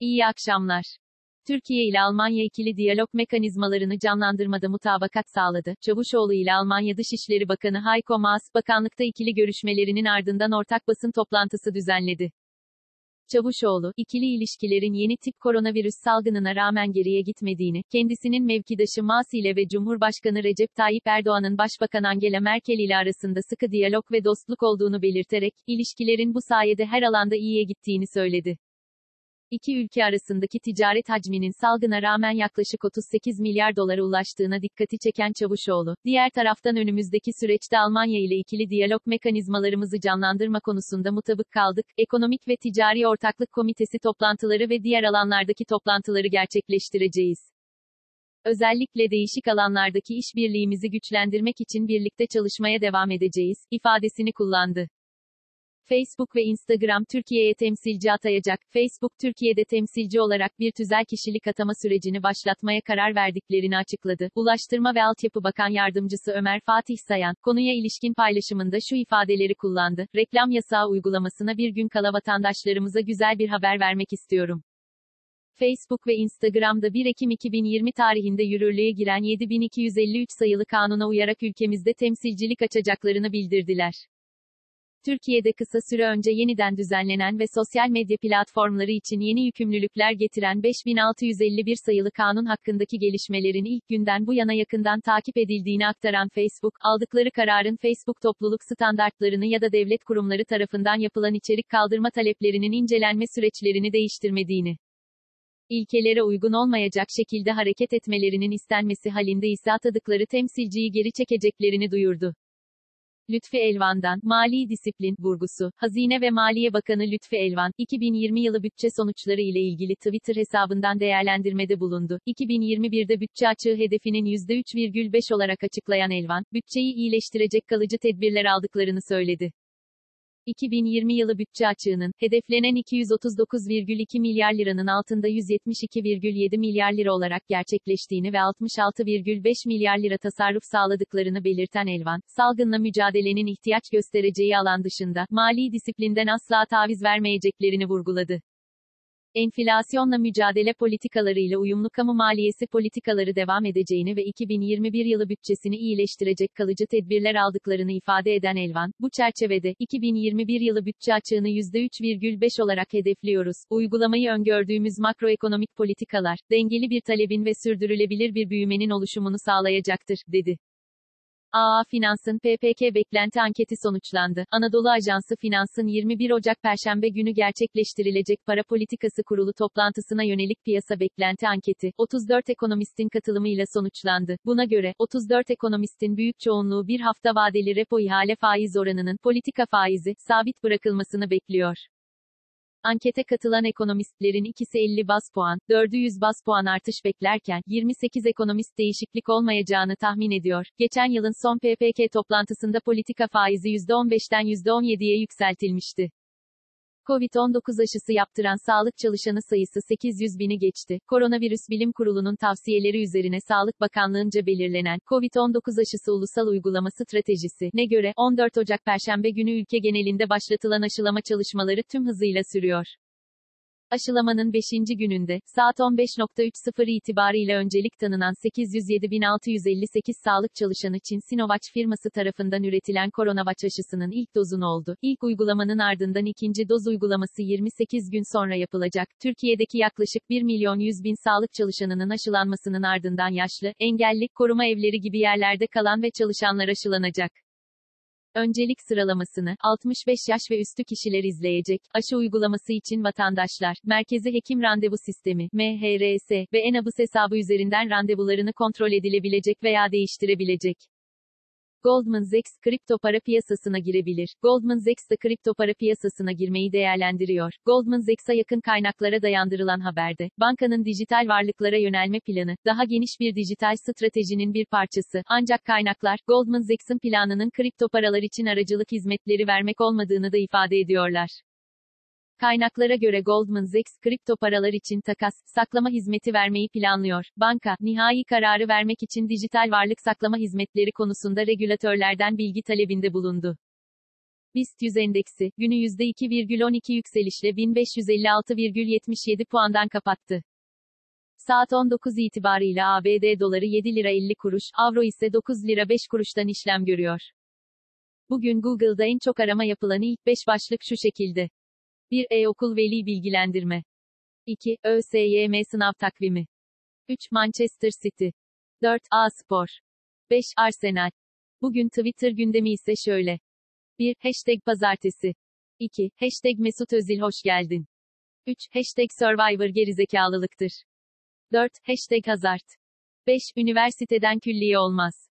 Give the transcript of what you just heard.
İyi akşamlar. Türkiye ile Almanya ikili diyalog mekanizmalarını canlandırmada mutabakat sağladı. Çavuşoğlu ile Almanya Dışişleri Bakanı Heiko Maas, bakanlıkta ikili görüşmelerinin ardından ortak basın toplantısı düzenledi. Çavuşoğlu, ikili ilişkilerin yeni tip koronavirüs salgınına rağmen geriye gitmediğini, kendisinin mevkidaşı Maas ile ve Cumhurbaşkanı Recep Tayyip Erdoğan'ın Başbakan Angela Merkel ile arasında sıkı diyalog ve dostluk olduğunu belirterek, ilişkilerin bu sayede her alanda iyiye gittiğini söyledi. İki ülke arasındaki ticaret hacminin salgına rağmen yaklaşık 38 milyar dolara ulaştığına dikkati çeken Çavuşoğlu, diğer taraftan önümüzdeki süreçte Almanya ile ikili diyalog mekanizmalarımızı canlandırma konusunda mutabık kaldık, ekonomik ve ticari ortaklık komitesi toplantıları ve diğer alanlardaki toplantıları gerçekleştireceğiz. Özellikle değişik alanlardaki işbirliğimizi güçlendirmek için birlikte çalışmaya devam edeceğiz, ifadesini kullandı. Facebook ve Instagram Türkiye'ye temsilci atayacak. Facebook Türkiye'de temsilci olarak bir tüzel kişilik atama sürecini başlatmaya karar verdiklerini açıkladı. Ulaştırma ve Altyapı Bakan Yardımcısı Ömer Fatih Sayan, konuya ilişkin paylaşımında şu ifadeleri kullandı. Reklam yasağı uygulamasına bir gün kala vatandaşlarımıza güzel bir haber vermek istiyorum. Facebook ve Instagram'da 1 Ekim 2020 tarihinde yürürlüğe giren 7253 sayılı kanuna uyarak ülkemizde temsilcilik açacaklarını bildirdiler. Türkiye'de kısa süre önce yeniden düzenlenen ve sosyal medya platformları için yeni yükümlülükler getiren 5651 sayılı kanun hakkındaki gelişmelerin ilk günden bu yana yakından takip edildiğini aktaran Facebook, aldıkları kararın Facebook topluluk standartlarını ya da devlet kurumları tarafından yapılan içerik kaldırma taleplerinin incelenme süreçlerini değiştirmediğini, ilkelere uygun olmayacak şekilde hareket etmelerinin istenmesi halinde ise atadıkları temsilciyi geri çekeceklerini duyurdu. Lütfi Elvan'dan, Mali Disiplin, vurgusu, Hazine ve Maliye Bakanı Lütfi Elvan, 2020 yılı bütçe sonuçları ile ilgili Twitter hesabından değerlendirmede bulundu. 2021'de bütçe açığı hedefinin %3,5 olarak açıklayan Elvan, bütçeyi iyileştirecek kalıcı tedbirler aldıklarını söyledi. 2020 yılı bütçe açığının, hedeflenen 239,2 milyar liranın altında 172,7 milyar lira olarak gerçekleştiğini ve 66,5 milyar lira tasarruf sağladıklarını belirten Elvan, salgınla mücadelenin ihtiyaç göstereceği alan dışında, mali disiplinden asla taviz vermeyeceklerini vurguladı. Enflasyonla mücadele politikalarıyla uyumlu kamu maliyesi politikaları devam edeceğini ve 2021 yılı bütçesini iyileştirecek kalıcı tedbirler aldıklarını ifade eden Elvan, bu çerçevede, 2021 yılı bütçe açığını %3,5 olarak hedefliyoruz. Uygulamayı öngördüğümüz makroekonomik politikalar, dengeli bir talebin ve sürdürülebilir bir büyümenin oluşumunu sağlayacaktır, dedi. AA Finans'ın PPK beklenti anketi sonuçlandı. Anadolu Ajansı Finans'ın 21 Ocak Perşembe günü gerçekleştirilecek para politikası kurulu toplantısına yönelik piyasa beklenti anketi, 34 ekonomistin katılımıyla sonuçlandı. Buna göre, 34 ekonomistin büyük çoğunluğu bir hafta vadeli repo ihale faiz oranının, politika faizi, sabit bırakılmasını bekliyor. Ankete katılan ekonomistlerin ikisi 50 bas puan, 4'ü 100 bas puan artış beklerken, 28 ekonomist değişiklik olmayacağını tahmin ediyor. Geçen yılın son PPK toplantısında politika faizi %15'ten %17'ye yükseltilmişti. Covid-19 aşısı yaptıran sağlık çalışanı sayısı 800 bini geçti. Koronavirüs Bilim Kurulu'nun tavsiyeleri üzerine Sağlık Bakanlığı'nca belirlenen COVID-19 aşısı ulusal uygulama stratejisi ne göre 14 Ocak Perşembe günü ülke genelinde başlatılan aşılama çalışmaları tüm hızıyla sürüyor. Aşılamanın 5. gününde, saat 15.30 itibariyle öncelik tanınan 807.658 sağlık çalışanı Çin Sinovac firması tarafından üretilen Coronavac aşısının ilk dozunu oldu. İlk uygulamanın ardından ikinci doz uygulaması 28 gün sonra yapılacak. Türkiye'deki yaklaşık 1 milyon 100 bin sağlık çalışanının aşılanmasının ardından yaşlı, engelli, koruma evleri gibi yerlerde kalan ve çalışanlar aşılanacak. Öncelik sıralamasını 65 yaş ve üstü kişiler izleyecek. Aşı uygulaması için vatandaşlar Merkezi Hekim Randevu Sistemi MHRS ve Enabus hesabı üzerinden randevularını kontrol edilebilecek veya değiştirebilecek. Goldman Sachs kripto para piyasasına girebilir. Goldman Sachs da kripto para piyasasına girmeyi değerlendiriyor. Goldman Sachs'a yakın kaynaklara dayandırılan haberde, bankanın dijital varlıklara yönelme planı, daha geniş bir dijital stratejinin bir parçası. Ancak kaynaklar, Goldman Sachs'ın planının kripto paralar için aracılık hizmetleri vermek olmadığını da ifade ediyorlar. Kaynaklara göre Goldman Sachs, kripto paralar için takas, saklama hizmeti vermeyi planlıyor. Banka, nihai kararı vermek için dijital varlık saklama hizmetleri konusunda regülatörlerden bilgi talebinde bulundu. BIST 100 endeksi, günü %2,12 yükselişle 1556,77 puandan kapattı. Saat 19 itibarıyla ABD doları 7 lira 50 kuruş, avro ise 9 lira 5 kuruştan işlem görüyor. Bugün Google'da en çok arama yapılan ilk 5 başlık şu şekilde. 1. E-okul veli bilgilendirme. 2. ÖSYM sınav takvimi. 3. Manchester City. 4. A Spor. 5. Arsenal. Bugün Twitter gündemi ise şöyle. 1. Hashtag pazartesi. 2. Hashtag Mesut Özil hoş geldin. 3. Hashtag Survivor gerizekalılıktır. 4. Hashtag Hazard. 5. Üniversiteden külliye olmaz.